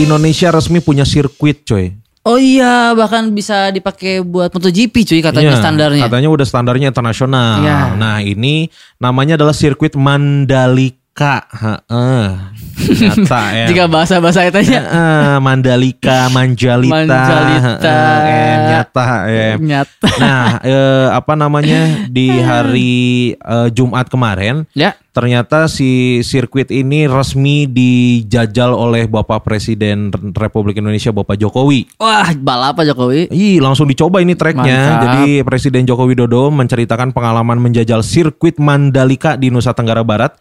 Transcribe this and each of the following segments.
Indonesia resmi punya sirkuit coy. Oh iya, bahkan bisa dipakai buat MotoGP cuy katanya Iya, standarnya. Katanya udah standarnya internasional. Iya. Nah ini namanya adalah sirkuit Mandalika. Heeh. Nyata ya. Jika bahasa-bahasa itanya Heeh, Mandalika, Manjalita, Manjalita. em, nyata em. nyata. Nah, eh, apa namanya di hari eh, Jumat kemarin Ya. ternyata si sirkuit ini resmi dijajal oleh Bapak Presiden Republik Indonesia Bapak Jokowi. Wah, balap Pak Jokowi. Ih, langsung dicoba ini treknya. Jadi Presiden Joko Widodo menceritakan pengalaman menjajal sirkuit Mandalika di Nusa Tenggara Barat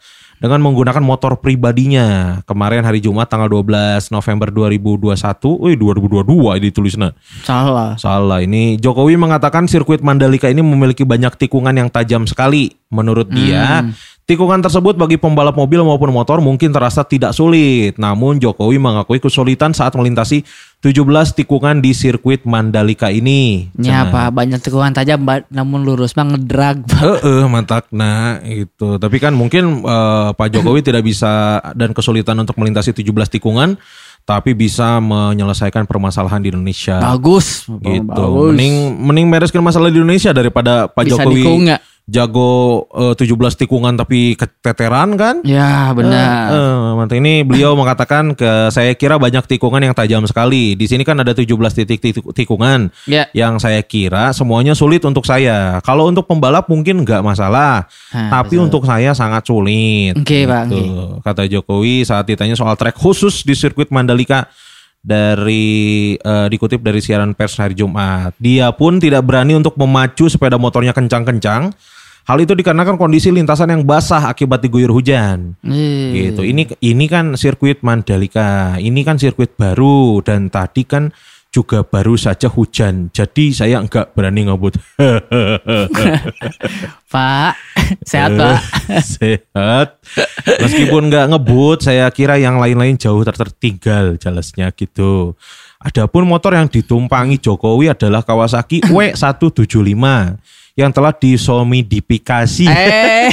dengan menggunakan motor pribadinya. Kemarin hari Jumat tanggal 12 November 2021. Wih, 2022 ini tulisnya. Salah. Salah, ini Jokowi mengatakan sirkuit Mandalika ini memiliki banyak tikungan yang tajam sekali. Menurut dia, tikungan tersebut bagi pembalap mobil maupun motor mungkin terasa tidak sulit. Namun Jokowi mengakui kesulitan saat melintasi 17 tikungan di sirkuit Mandalika ini. Ini apa? Banyak tikungan tajam ba- namun lurus bang ngedrag. Heeh, mantap. Nah, itu. Tapi kan mungkin eh, Pak Jokowi tidak bisa dan kesulitan untuk melintasi 17 tikungan, tapi bisa menyelesaikan permasalahan di Indonesia. Bagus. gitu. Bagus. Mending mending bereskan masalah di Indonesia daripada Pak Bisa Jokowi nggak? Jago eh, 17 tikungan tapi keteteran kan? Ya benar. Eh, mantap. ini beliau mengatakan ke saya kira banyak tikungan yang tajam sekali. Di sini kan ada 17 titik tikungan Ya. yang saya kira semuanya sulit untuk saya. Kalau untuk pembalap mungkin nggak masalah, Hah, tapi untuk saya sangat sulit. Oke, Pak, Gitu. Kata Jokowi saat ditanya soal trek khusus di sirkuit Mandalika dari eh, dikutip dari siaran pers hari Jumat. Dia pun tidak berani untuk memacu sepeda motornya kencang-kencang. Hal itu dikarenakan kondisi lintasan yang basah akibat diguyur hujan. Eh, Gitu. Ini ini kan sirkuit Mandalika. Ini kan sirkuit baru dan tadi kan juga baru saja hujan. Jadi saya nggak berani ngebut. Pak, sehat Pak. Sehat. Meskipun nggak ngebut, saya kira yang lain-lain jauh ter- tertinggal jelasnya gitu. Adapun motor yang ditumpangi Jokowi adalah Kawasaki W175 yang telah disomodifikasi, eh,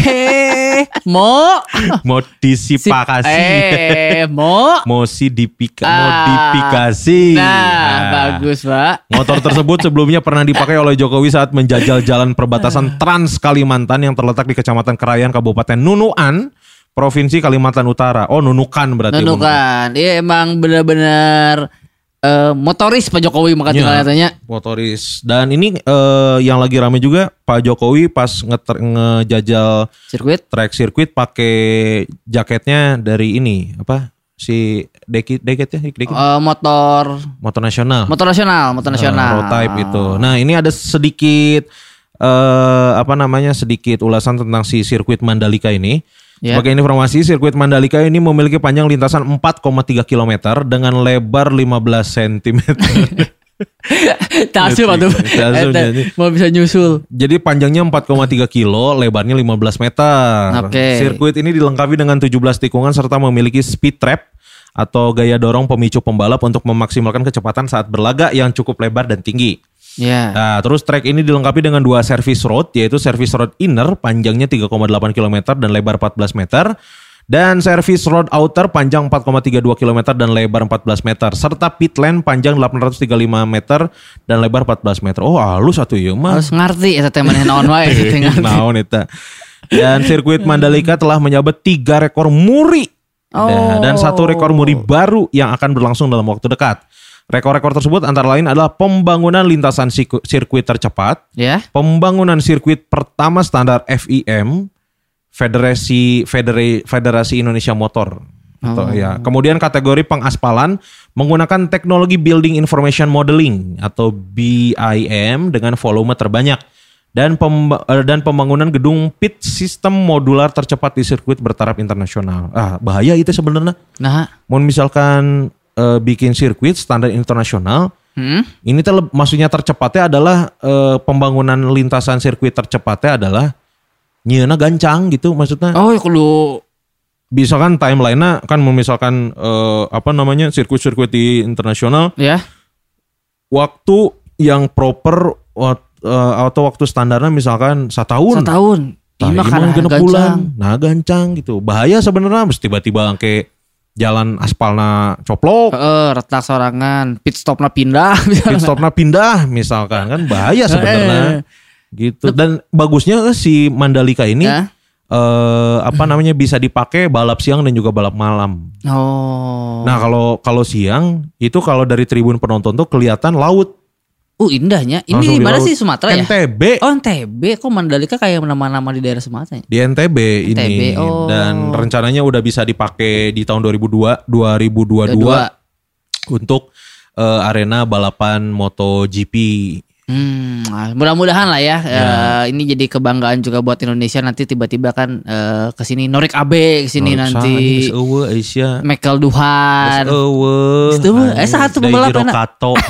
mo, modifikasi. eh, mo. Dipika, Ah. modifikasi. Nah, bagus Pak. Motor tersebut sebelumnya pernah dipakai oleh Jokowi saat menjajal jalan perbatasan Trans Kalimantan yang terletak di Kecamatan Kerayan, Kabupaten Nunuan, Provinsi Kalimantan Utara. Oh, Nunukan berarti. Nunukan, iya emang benar-benar eh, motoris Pak Jokowi maka Iya. tinggal katanya. Motoris. Dan ini eh, yang lagi rame juga Pak Jokowi pas ngeter- ngejajal Sirkuit. track sirkuit pakai jaketnya dari ini apa si deki deketnya deki, Eh, motor motor nasional. motor nasional, motor nasional. Road type itu. Nah, ini ada sedikit eh apa namanya? sedikit ulasan tentang si sirkuit Mandalika ini. Ya. Sebagai informasi, sirkuit Mandalika ini memiliki panjang lintasan 4,3 km dengan lebar 15 cm. Tasu jadi. Mau bisa nyusul. Jadi panjangnya 4,3 kilo, lebarnya 15 meter. Oke. Sirkuit ini dilengkapi dengan 17 tikungan serta memiliki speed trap atau gaya dorong pemicu pembalap untuk memaksimalkan kecepatan saat berlaga yang cukup lebar dan tinggi. Ya. Nah, terus trek ini dilengkapi dengan dua service road, yaitu service road inner panjangnya 3,8 km dan lebar 14 meter. Dan service road outer panjang 4,32 km dan lebar 14 meter. Serta pit lane panjang 835 meter dan lebar 14 meter. Oh halus satu ya mah. Harus ngerti teh maneh naon wae. Naon eta. Dan sirkuit Mandalika telah menyabet tiga rekor muri. Oh. Nah, dan satu rekor muri baru yang akan berlangsung dalam waktu dekat. Rekor-rekor tersebut antara lain adalah pembangunan lintasan sirkuit tercepat, Ya. pembangunan sirkuit pertama standar FIM, Federasi Federa- Federasi Indonesia Motor. Atau, ya. Kemudian kategori pengaspalan menggunakan teknologi Building Information Modeling atau BIM dengan volume terbanyak dan pemba- eh, dan pembangunan gedung pit sistem modular tercepat di sirkuit bertaraf internasional. Ah, bahaya itu sebenarnya. Nah, Mau misalkan eh, bikin sirkuit standar internasional, hmm? ini leb- maksudnya tercepatnya adalah eh, pembangunan lintasan sirkuit tercepatnya adalah nyeuna gancang gitu maksudnya. Oh, ya kudu Bisa kan timeline-nya kan misalkan eh, apa namanya sirkuit-sirkuit di internasional ya. waktu yang proper atau waktu standarnya misalkan setahun. Setahun. Nah, ini kan gancang. bulan. Nah, gancang gitu. Bahaya sebenarnya mesti tiba-tiba ke jalan aspalna coplok, Heeh, retak sorangan, pit stopnya pindah. pit stopnya pindah misalkan kan bahaya Eh. sebenarnya. Gitu. Dan bagusnya eh, si Mandalika ini Ya. eh apa namanya bisa dipakai balap siang dan juga balap malam. Oh. Nah, kalau kalau siang itu kalau dari tribun penonton tuh kelihatan laut. Uh indahnya. Ini Langsung di mana sih Sumatera ya? NTB. Oh NTB, kok Mandalika kayak nama-nama di daerah Sumatera ya? Di NTB, ini NTB, oh. dan rencananya udah bisa dipakai di tahun 2002 2022 Dua. untuk eh, arena balapan MotoGP. Hmm, ah, mudah-mudahan lah ya. Eh, ini jadi kebanggaan juga buat Indonesia nanti tiba-tiba kan eh, ke sini Norik Abe ke sini nanti. Eueuh Aisyah. Michael Duhan. Eueuh. Geus eueuh. Eh, satu pembalap enak. Kato.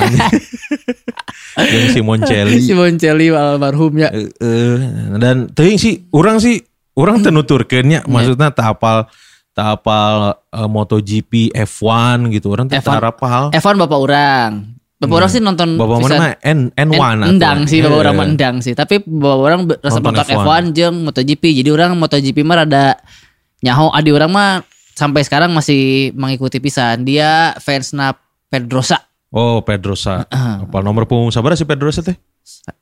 Yang Simon Celli. Si Moncelli almarhum ya. Heeh. dan teuing sih orang sih orang teu nuturkeun nya Iya. maksudnya tak apal tak eh, MotoGP F1 gitu orang F1. teu hafal. Evan bapak orang. Bapak orang sih nonton Hmm. Bapak pisan. mah N N1 En- atuh. endang sih bapak orang mah endang sih tapi bapak orang resep Nonton nonton F1. F1 jeung MotoGP jadi orang MotoGP mah rada nyaho adi orang mah sampai sekarang masih mengikuti pisan dia fans na Pedrosa Oh Pedrosa. Ah. Apa nomor punggung sabar sih Pedrosa teh?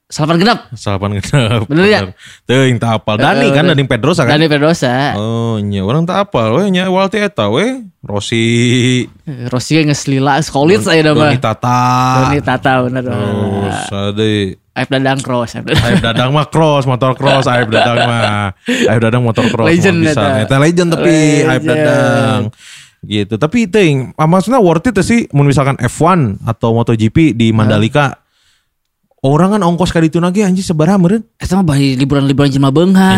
salapan genap Salapan genep. Bener ya? Teuing tak apal. Dani Eh, kan. Dani Pedrosa kan? Dani Pedrosa Oh nya orang tak apal we nya Walti eta we. Rossi Eh, Rossi geus lila skolit saya nama Doni Tata. Doni Tata bener Terus ade Aib dadang cross Aib dadang. Mah cross, motor cross, aib dadang mah. Aib dadang motor cross. Legend bisa. eta. Legend tapi aib Legend. dadang. Gitu. Tapi ting, ah, maksudnya worth it sih misalkan F1 atau MotoGP di Mandalika. Orang kan ongkos kali itu lagi anjir sebaraha meureun? Eta mah bari liburan-liburan jelema Iya beunghar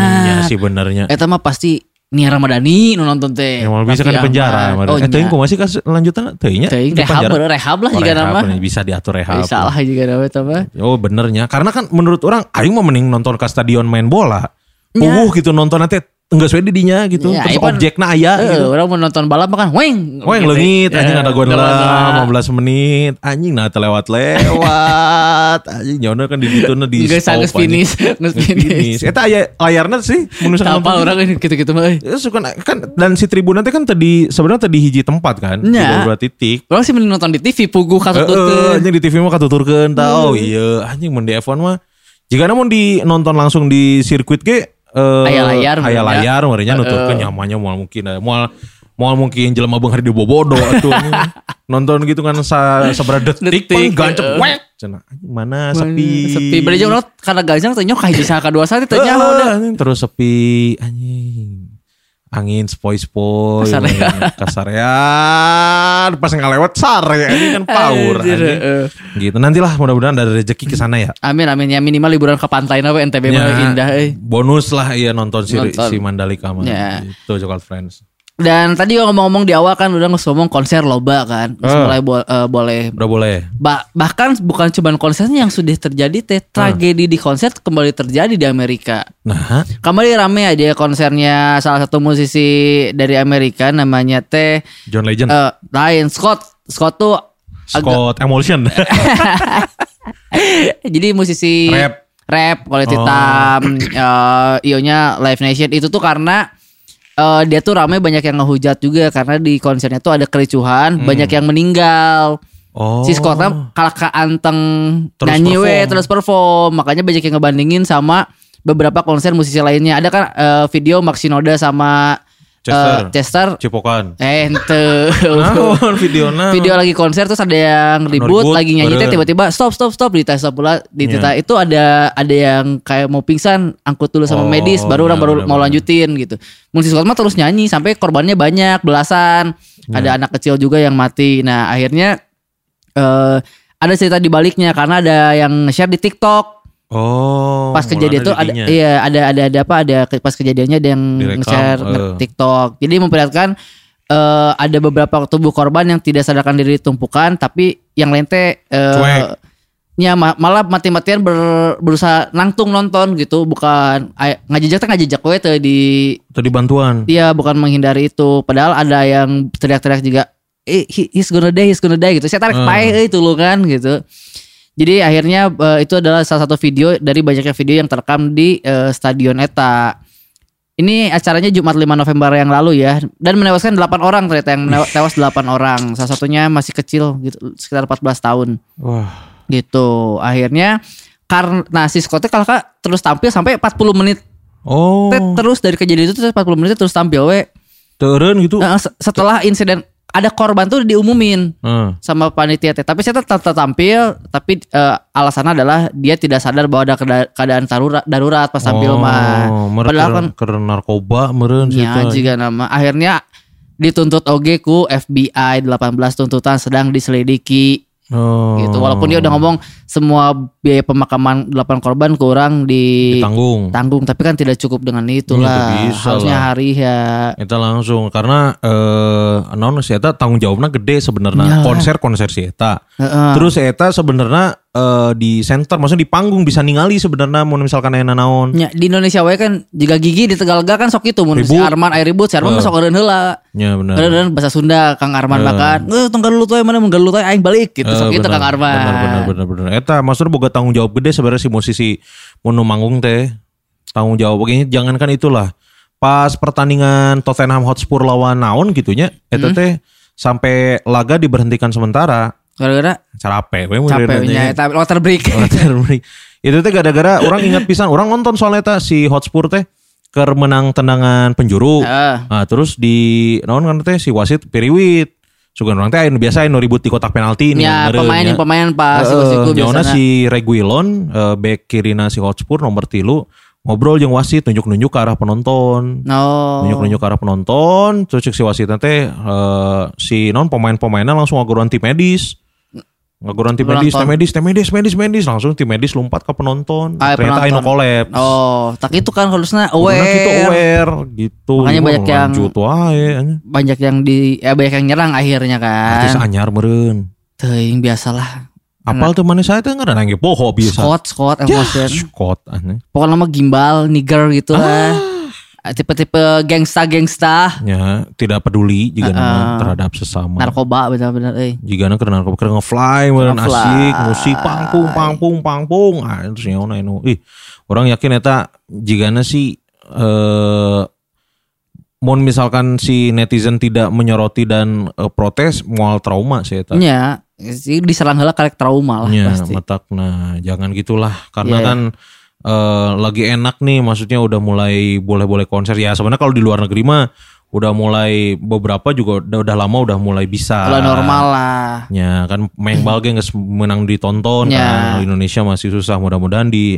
sih benernya. Eta mah pasti Nia Ramadhani nu nonton teh Ya, mau bisa kan di penjara. Ahmad. Oh, eh, teuing iya kumaha sih kas lanjutan teuingnya Teuing di rehab, penjara. rehab lah Oh, juga rehab, nama. Bisa diatur rehab. Salah juga nama eta mah. Oh benernya Karena kan menurut orang Aing mau mending nonton ke stadion main bola Ya. Puguh gitu nonton nanti Enggak sesuai didinya gitu Ya, Terus Ipan- objeknya aya Eh, gitu orang mau nonton balap kan weng. Yang Gitu. lengit Anjing Eh, ada gondela gondela. 15 menit Anjing nah terlewat-lewat Anjing nyonya kan di situ di geus anjing. finish, Geus finish. Eta aya layarnya sih menurut Apa orang ini gitu-gitu mah. eh. Ya, suka kan dan si tribun nanti kan tadi sebenarnya tadi hiji tempat kan di Nya. beberapa titik Orang sih mending nonton di TV pugu katuturkeun. anjing di TV mah katuturkeun. Hmm. Oh iya, anjing mun di F1 mah jika namun di nonton langsung di sirkuit ge eh Aya layar, aya meureunnya. layar meureunnya nuturkeun nyamannya moal mungkin aya. moal moal mungkin jelema beunghar di bobodo atuh nonton gitu kan sa sabaraha detik, pang gancep wek cenah mana sepi Sepi. Bari jeung kada gajang teh saha teh Heeh, nyaho dah. anjing, terus sepi anjing angin spoi-spoi Kasarean. kasarean pas ngalewat sare anjing kan power Anjir, heeh. gitu nantilah mudah-mudahan ada rezeki ke sana ya Amin amin ya minimal liburan ke pantai na we NTB Ya, indah euy. bonus lah iya nonton si, Nonton. si Mandalika mah Ya. itu Jokal Friends Dan tadi ngomong-ngomong di awal kan udah ngomong konser loba kan. Terus Eh. mulai bo- eh, boleh udah boleh Ba- bahkan bukan cuma konsernya yang sudah terjadi teh tragedi di konser kembali terjadi di Amerika. nah Kembali rame aja konsernya salah satu musisi dari Amerika namanya teh John Legend eh, lain Scott Scott tuh Scott Emulsion jadi musisi Rap. rap kulit Oh. hitam eh, ionya Live Nation itu tuh karena eh, dia tuh rame banyak yang ngehujat juga karena di konsernya tuh ada kericuhan banyak yang meninggal. Oh. Si Scottnya kalah ke anteng Terus nyanyi we perform. terus perform. Makanya banyak yang ngebandingin sama beberapa konser musisi lainnya. Ada kan eh, video Maxinoda sama Chester. eh, Chester Cipokan eh ente Naon videona video lagi konser terus ada yang ribut, ribut, lagi nyanyi teh tiba-tiba stop stop stop di tes pula di Iya. Tita itu ada ada yang kayak mau pingsan angkut dulu sama Oh, medis baru orang benar, baru mau lanjutin gitu. Musisi mah terus nyanyi sampai korbannya banyak belasan. Iya. Ada anak kecil juga yang mati. Nah, akhirnya eh ada cerita di baliknya karena ada yang share di TikTok oh pas kejadian itu ada iya ada ada ada apa? Ada pas kejadiannya ada yang nge-share nge- TikTok. Jadi memperlihatkan eh, ada beberapa tubuh korban yang tidak sadarkan diri tumpukan tapi yang lain teh eh, Cuek. ya ma- malah mati-matian ber- berusaha nangtung nonton gitu. Bukan ngajejak teh ngajejak we teh di tadi bantuan? dia bukan menghindari itu. Padahal ada yang teriak-teriak juga eh he- he's gonna die he's gonna die gitu. Saya tarik Hmm. pae euy tulungan gitu jadi akhirnya eh, itu adalah salah satu video dari banyaknya video yang terekam di eh, stadion eta Ini acaranya Jumat 5 November yang lalu ya dan menewaskan 8 orang ternyata yang tewas 8 orang. Salah satunya masih kecil gitu sekitar 14 tahun Wah. gitu. Akhirnya karena si Scott kalau kak terus tampil sampai 40 menit Oh. Terus dari kejadian itu terus 40 menit terus tampil we. Teren gitu. Nah, se- setelah insiden ada korban tuh diumumin Heeh. sama panitia teh. Tapi saya tetap, tampil tapi eh, alasannya adalah dia tidak sadar bahwa ada keadaan darurat, darurat pas tampil mah. Oh, meren Padahal kan karena narkoba meren ya juga nama akhirnya dituntut OG ku FBI 18 tuntutan sedang diselidiki Oh. gitu. Walaupun dia udah ngomong semua biaya pemakaman 8 korban kurang di ditanggung. tanggung tapi kan tidak cukup dengan itulah Iya, bisa harusnya lah. hari ya Eta langsung karena eh non si eta tanggung jawabnya gede sebenarnya Ya. konser konser si eta. Heeh. Terus si eta sebenarnya eh, di center maksudnya di panggung bisa ningali sebenarnya mau misalkan aya naon. Ya, di Indonesia wae kan jika gigi di Tegalga kan sok itu mun si. Arman air ribut si Arman mah sok eureun heula. Ya benar. Eureun bahasa Sunda Kang Arman makan. Eh tong lu tuh mana mun lu tuh aing balik gitu sok Eh, itu Kang Arman. Benar benar benar benar. Eta maksudnya boga tanggung jawab gede sebenarnya si musisi Mono manggung teh. Tanggung jawab begini jangankan itulah. Pas pertandingan Tottenham Hotspur lawan naon gitunya eta Hmm. teh sampai laga diberhentikan sementara. Gara-gara Capek we capeknya eta water break. Water break. Itu teh gara-gara orang ingat pisan, orang nonton soalnya eta si Hotspur teh ker menang tendangan penjuru. Heeh. Nah, terus di naon kan teh si wasit piriwit. Sugan orang teh biasa anu ribut di kotak penalti ini Ya pemain ya. yang pemain pas nyaona biasanya. si Reguilon eh, back kirina si Hotspur nomor tilu ngobrol jeung wasit nunjuk-nunjuk ke arah penonton. No. Nunjuk-nunjuk ke arah penonton, terus si wasitnya teh eh, si non pemain-pemainnya langsung ngaguruan tim medis. Ngaguruan tim medis, tim medis, tim medis, medis, medis, langsung tim medis lompat ke penonton. Ah, Ternyata penonton. Aino collapse. Oh, tak itu kan harusnya Karena kita aware. aware gitu. Makanya banyak yang- lanjut wae anya. Banyak yang di ya banyak yang nyerang akhirnya Artis kan. anyar meureun. Teuing biasalah. Apal tuh mana saya teh enggak nangge poho bisa. Scott, Scott, Ya, emotion. Scott aneh. Pokoknya nama gimbal, nigger gitu lah. Ah. Tipe-tipe gangsta-gangsta. Ya, tidak peduli jika Heeh. terhadap sesama. Narkoba bener-bener euy. Jika karena narkoba keren ngefly Ngefly. asik, musik pangpung pangpung pangpung. Ah, terus nyaona anu. Ih, orang yakin eta jigana sih eh Mun misalkan si netizen tidak menyoroti dan eh, protes, mual trauma sih eta. Nya, sih diserang heula karek trauma lah Ya, pasti. matak. Nah, jangan gitulah. Karena Iya. kan eh, lagi enak nih, maksudnya udah mulai boleh-boleh konser. Ya sebenarnya kalau di luar negeri mah udah mulai beberapa juga udah, udah lama udah mulai bisa. Kalau normal lah. Ya kan main nggak menang ditonton Ya. kan. Indonesia masih susah. Mudah-mudahan di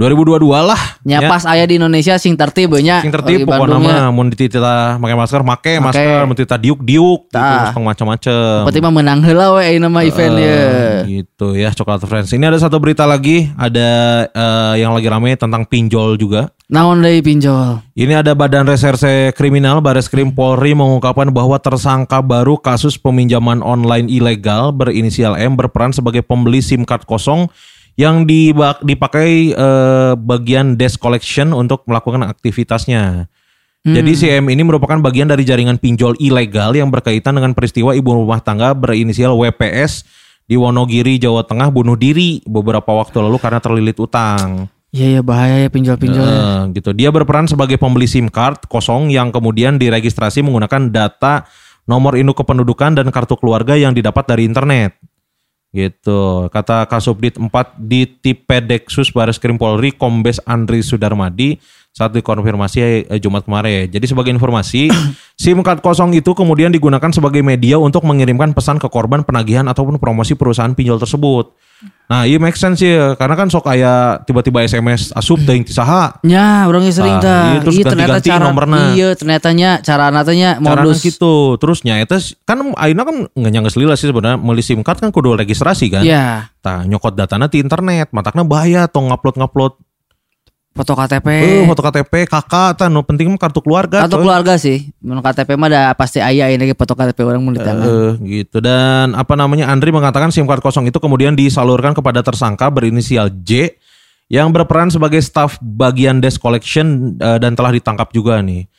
2022 lah. Nya pas aya di Indonesia sing tertib nya. Sing tertib pokoknya mah mun dititila make masker make Make. masker, mun dititila diuk-diuk gitu terus macam-macam. Berarti mah menang heula we ayeuna mah event ya. Gitu ya Coklat Friends. Ini ada satu berita lagi, ada eh, yang lagi rame tentang pinjol juga. Naon deui pinjol? Ini ada Badan Reserse Kriminal Bareskrim Polri mengungkapkan bahwa tersangka baru kasus peminjaman online ilegal berinisial M berperan sebagai pembeli SIM card kosong yang dipakai eh, bagian desk collection untuk melakukan aktivitasnya. Jadi si M ini merupakan bagian dari jaringan pinjol ilegal yang berkaitan dengan peristiwa ibu rumah tangga berinisial WPS di Wonogiri, Jawa Tengah bunuh diri beberapa waktu lalu karena terlilit utang. Iya ya bahaya ya pinjol-pinjol. ya. Eh, gitu. Dia berperan sebagai pembeli SIM card kosong yang kemudian diregistrasi menggunakan data nomor induk kependudukan dan kartu keluarga yang didapat dari internet. Gitu. Kata Kasubdit 4 di Tipedeksus Baris Krim Polri Kombes Andri Sudarmadi saat dikonfirmasi eh, Jumat kemarin. Jadi sebagai informasi, SIM card kosong itu kemudian digunakan sebagai media untuk mengirimkan pesan ke korban penagihan ataupun promosi perusahaan pinjol tersebut. Nah, iya make sense ya, karena kan sok kayak tiba-tiba SMS asup teuing saha. Ya, orangnya sering Ah, dah. iya, terus Iya, ternyata ganti-ganti cara nomorna. Iya, ternyatanya cara natanya Carana modus gitu. Terus nyata kan ayeuna kan nggak nyangges lila sih sebenarnya meuli SIM card kan kudu registrasi kan. Iya, Tah nyokot datana di internet, matakna bahaya tong ngupload-ngupload foto KTP. eh foto KTP kakak tah nu penting mah kartu keluarga. Atau coy. keluarga sih. Menurut KTP mah ada pasti aya ini lagi foto KTP orang mau di tangan. Eh, gitu dan apa namanya Andri mengatakan SIM card kosong itu kemudian disalurkan kepada tersangka berinisial J yang berperan sebagai staf bagian desk collection eh, dan telah ditangkap juga nih.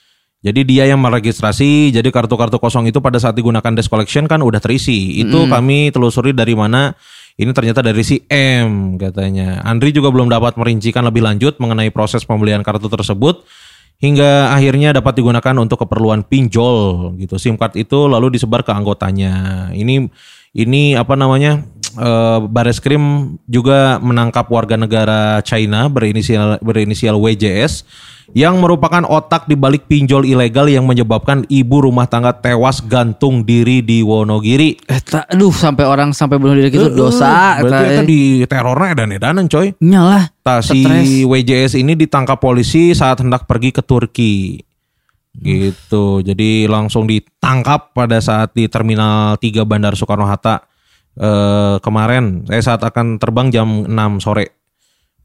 Jadi dia yang meregistrasi, jadi kartu-kartu kosong itu pada saat digunakan desk collection kan udah terisi. Itu kami telusuri dari mana ini ternyata dari si M katanya. Andri juga belum dapat merincikan lebih lanjut mengenai proses pembelian kartu tersebut hingga akhirnya dapat digunakan untuk keperluan pinjol gitu. SIM card itu lalu disebar ke anggotanya. Ini ini apa namanya? Eh, Bareskrim juga menangkap warga negara China berinisial berinisial WJS yang merupakan otak di balik pinjol ilegal yang menyebabkan ibu rumah tangga tewas gantung diri di Wonogiri. Eta, aduh sampai orang sampai bunuh diri gitu dosa. Berarti eta, itu eh. di terornya edan-edanan coy. Nyalah. Tah, si Stres. WJS ini ditangkap polisi saat hendak pergi ke Turki. Gitu. Jadi langsung ditangkap pada saat di Terminal 3 Bandar Soekarno-Hatta eh, kemarin. Saya saat akan terbang jam 6 sore.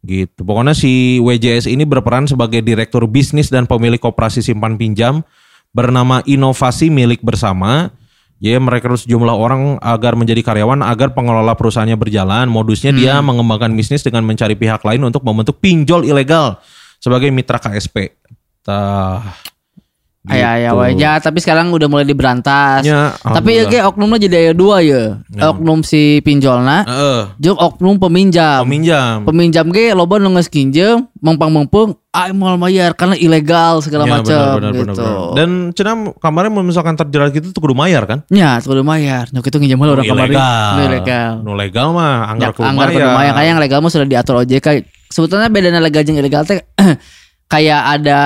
Gitu. Pokoknya si WJS ini berperan sebagai direktur bisnis dan pemilik koperasi simpan pinjam bernama Inovasi Milik Bersama. Ya, merekrut sejumlah orang agar menjadi karyawan agar pengelola perusahaannya berjalan. Modusnya dia mengembangkan bisnis dengan mencari pihak lain untuk membentuk pinjol ilegal sebagai mitra KSP. Tah. Ayah ayah gitu. wae. Ya, tapi sekarang udah mulai diberantas. Ya, tapi ya kayak oknumnya jadi aya dua ya. Oknum si pinjolna, Heeh. jeung oknum peminjam. peminjam. Peminjam ge loba nu geus kinjem, mengpang-mengpung, ah moal mayar karena ilegal segala Ya, macam benar, benar, gitu. benar, benar. Dan cina kemarin misalkan terjerat gitu tuh kudu mayar kan? Ya, kudu mayar. Nyok itu nginjem orang kemarin. ilegal. Ilegal. Nu legal mah anggar Ya, kudu anggar kudu mayar. mayar. Kayak yang legal mah sudah diatur OJK. Sebetulnya bedanya legal jeung ilegal teh kayak ada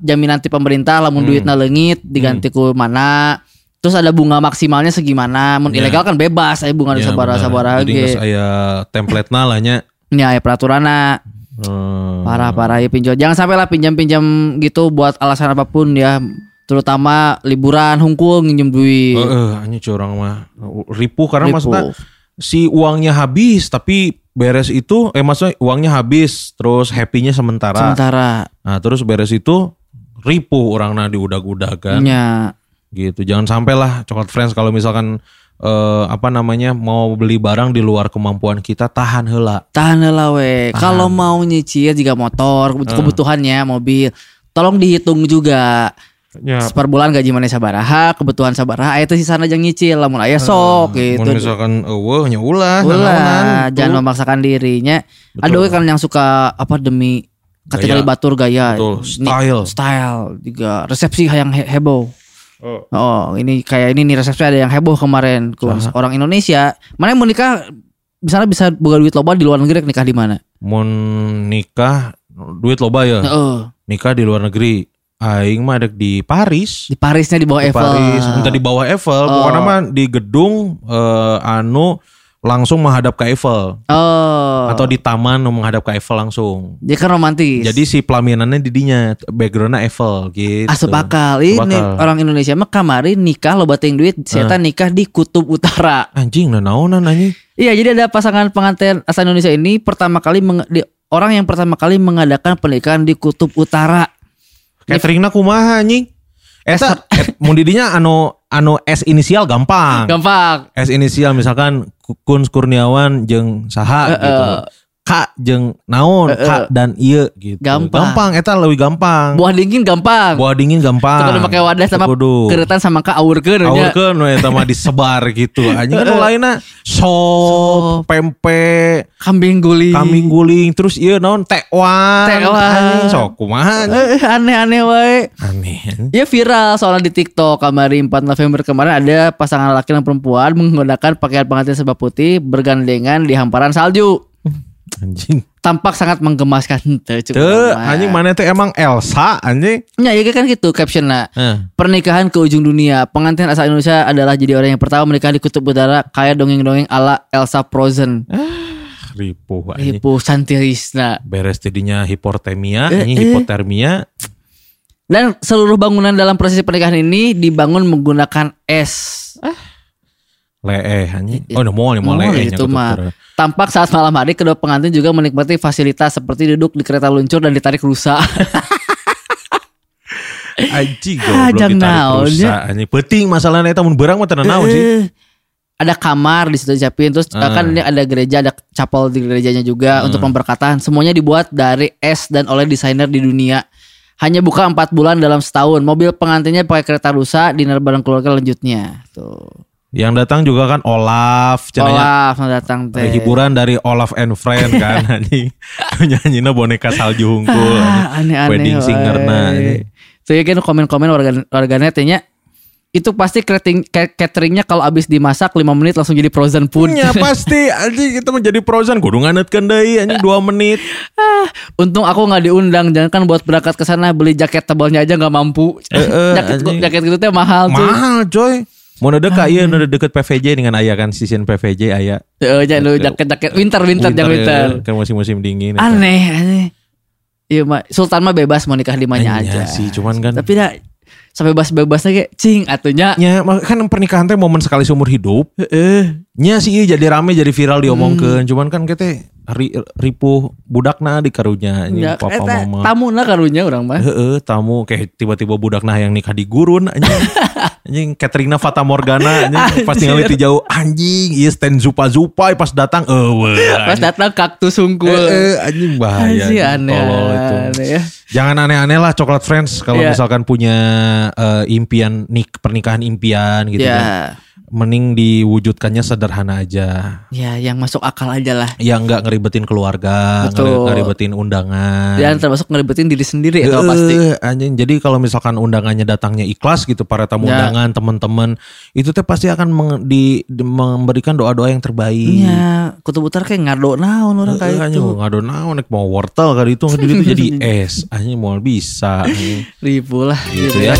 jaminan ti pemerintah lamun Hmm. duitna leungit diganti ku mana. Terus ada bunga maksimalnya segimana. Mun Ya. ilegal kan bebas aya bunga Ya, sabaraha-sabaraha benar. Jadi geus aya template na lah nya. Ya, aya peraturanna. Hmm. Parah-parah ya pinjol. Jangan sampai lah pinjam-pinjam gitu buat alasan apa pun ya. Terutama liburan hungkul nginjem duit. Heeh, anjing curang mah ripuh karena Ripuh. maksudnya si uangnya habis tapi beres itu eh maksudnya uangnya habis terus happy-nya sementara. Sementara Nah, terus beres itu ripuh orangnya diudag-udag kan. nya Gitu. Jangan sampai lah coklat friends kalau misalkan eh, apa namanya mau beli barang di luar kemampuan kita tahan heula. tahan heula we. Kalau mau nyicil jika motor Hmm. kebutuhannya mobil, tolong dihitung juga. Ya, Per bulan gaji mana sabaraha, kebutuhan sabaraha, aya teh sisana jeung nyicil lamun aya sok gitu. Mun misalkan eueuh nya ulah, jangan tuh. memaksakan dirinya. Ada Betul. we kan yang suka apa demi kategori batur gaya. Betul, style. style juga resepsi yang he- heboh. Oh. ini kayak ini nih resepsi ada yang heboh kemarin ke orang Indonesia. Mana yang mau nikah misalnya bisa boga duit loba di luar negeri nikah di mana? Mun nikah duit loba ya. Heeh. Nikah di luar negeri. Aing mah ada di Paris. Di Parisnya di bawah Di Eiffel. Paris, entah di bawah Eiffel, Oh. pokoknya mah di gedung eh, anu langsung menghadap ke Eiffel Oh. atau di taman menghadap ke Eiffel langsung. Dia kan romantis. Jadi si pelaminannya di dinya, backgroundnya Eiffel gitu. Asup akal. Ini Asup akal. orang Indonesia mah kamari nikah lo bating duit, saya nikah di Kutub Utara. Anjing naonan anjing. Iya, jadi ada pasangan pengantin asal Indonesia ini pertama kali menge- di- orang yang pertama kali mengadakan pernikahan di Kutub Utara. Cateringna kumaha anjing? Eta et, mun di dinya anu anu S inisial gampang. Gampang. S inisial misalkan Kun Kurniawan jeung saha gitu. K jeung naon, K dan ieu gitu. Gampang. Gampang eta leuwih gampang. Buah dingin gampang. Buah dingin gampang. Kudu pakai wadah sama Kudu. keretan sama ka aurkeun nya. Aurkeun we eta mah disebar gitu. Anjing kan lainna sop, pempek, Kambing guling. kambing guling, terus ieu naon tekwan. Tekwan. Anjing sok kumaha. Eh, aneh-aneh wae. Aneh. Ya viral soalnya di TikTok kemarin 4 November kemarin ada pasangan laki dan perempuan menggunakan pakaian pengantin serba putih bergandengan di hamparan salju. Anjing. Tampak sangat menggemaskan Tuh, anjing mana teh emang Elsa anjing. Ya, ya kan gitu captionnya. Eh. Pernikahan ke ujung dunia. Pengantin asal Indonesia adalah jadi orang yang pertama menikah di kutub utara kayak dongeng-dongeng ala Elsa Frozen. Ripuh anjing. Ibu Santirisna. Beres jadinya hipotermia, Eh, anjing eh. hipotermia. Dan seluruh bangunan dalam prosesi pernikahan ini dibangun menggunakan es. Leeh anjing. Oh, no mau mau Oh, leeh itu mah. Tampak saat malam hari kedua pengantin juga menikmati fasilitas seperti duduk di kereta luncur dan ditarik rusa. Anjing Ah, goblok ditarik naon, rusa ya. anjing. Penting masalahnya eta mun beurang mah teu naon sih. Eh, Ada kamar di situ disiapin terus Ah. kan ini ada gereja, ada chapel di gerejanya juga Ah. untuk pemberkatan. Semuanya dibuat dari es dan oleh desainer di dunia. Hanya buka empat bulan dalam setahun. Mobil pengantinnya pakai kereta rusa, dinner bareng keluarga lanjutnya. Tuh. Yang datang juga kan Olaf, Olaf yang datang teh. hiburan dari Olaf and Friend kan anjing. Nyanyinya boneka salju hungkul. Ah, aneh-aneh. Wedding singerna. anjing. Tuh ya kan komen-komen warga warganetnya itu pasti catering cateringnya kalau abis dimasak 5 menit langsung jadi frozen food. Ya pasti anjing kita menjadi frozen kudu nganetkeun deui anjing 2 menit. Ah, Untung aku nggak diundang, jangan kan buat berangkat ke sana beli jaket tebalnya aja nggak mampu. eh, jaket anjing. jaket gitu teh mahal tuh. Mahal coy. Mau deket ieu nu deket PVJ dengan aya kan season PVJ aya. Heeh, jangan lu jaket jaket winter winter jangan winter. ya, Kan musim-musim dingin. Aneh, aneh. Iya mah Sultan mah bebas mau nikah di mana Iya aja. sih, cuman kan Tapi dah sebebas-bebasnya kayak cing atunya. Ya, mak- kan pernikahan teh momen sekali seumur hidup. Heeh. Nya sih jadi rame jadi viral diomongkeun. Cuman kan kita ri, ripuh budakna di karunya Ya, papa eta mama. tamu lah karunya orang mah. Heeh, tamu kayak tiba-tiba budakna yang nikah di gurun anjing. anjing Katrina Fata Morgana anjing pas ningali ti jauh anjing ieu stand zupa zupa pas datang eueuh. Pas datang kaktus sungkul. Eh, anjing bahaya. Anjing, aneh, Tolol itu. aneh ya. Jangan aneh-aneh lah coklat friends kalau Iya. misalkan punya eh, impian nik pernikahan impian gitu Ya. kan. Mending diwujudkannya sederhana aja. Ya, yang masuk akal aja lah. Ya nggak ngeribetin keluarga, Betul. ngeri- ngeribetin undangan. Dan termasuk ngeribetin diri sendiri itu Eh, pasti. anjing. Jadi kalau misalkan undangannya datangnya ikhlas gitu para tamu Ya. undangan, teman-teman, itu teh pasti akan meng- di, di- memberikan doa-doa yang terbaik. Iya, kutub utara kayak ngado naon orang Eh, kayak anjing, itu. ngado naon nek mau wortel kali itu jadi itu jadi es. Anjing mau bisa. Ribu lah Gitu ya.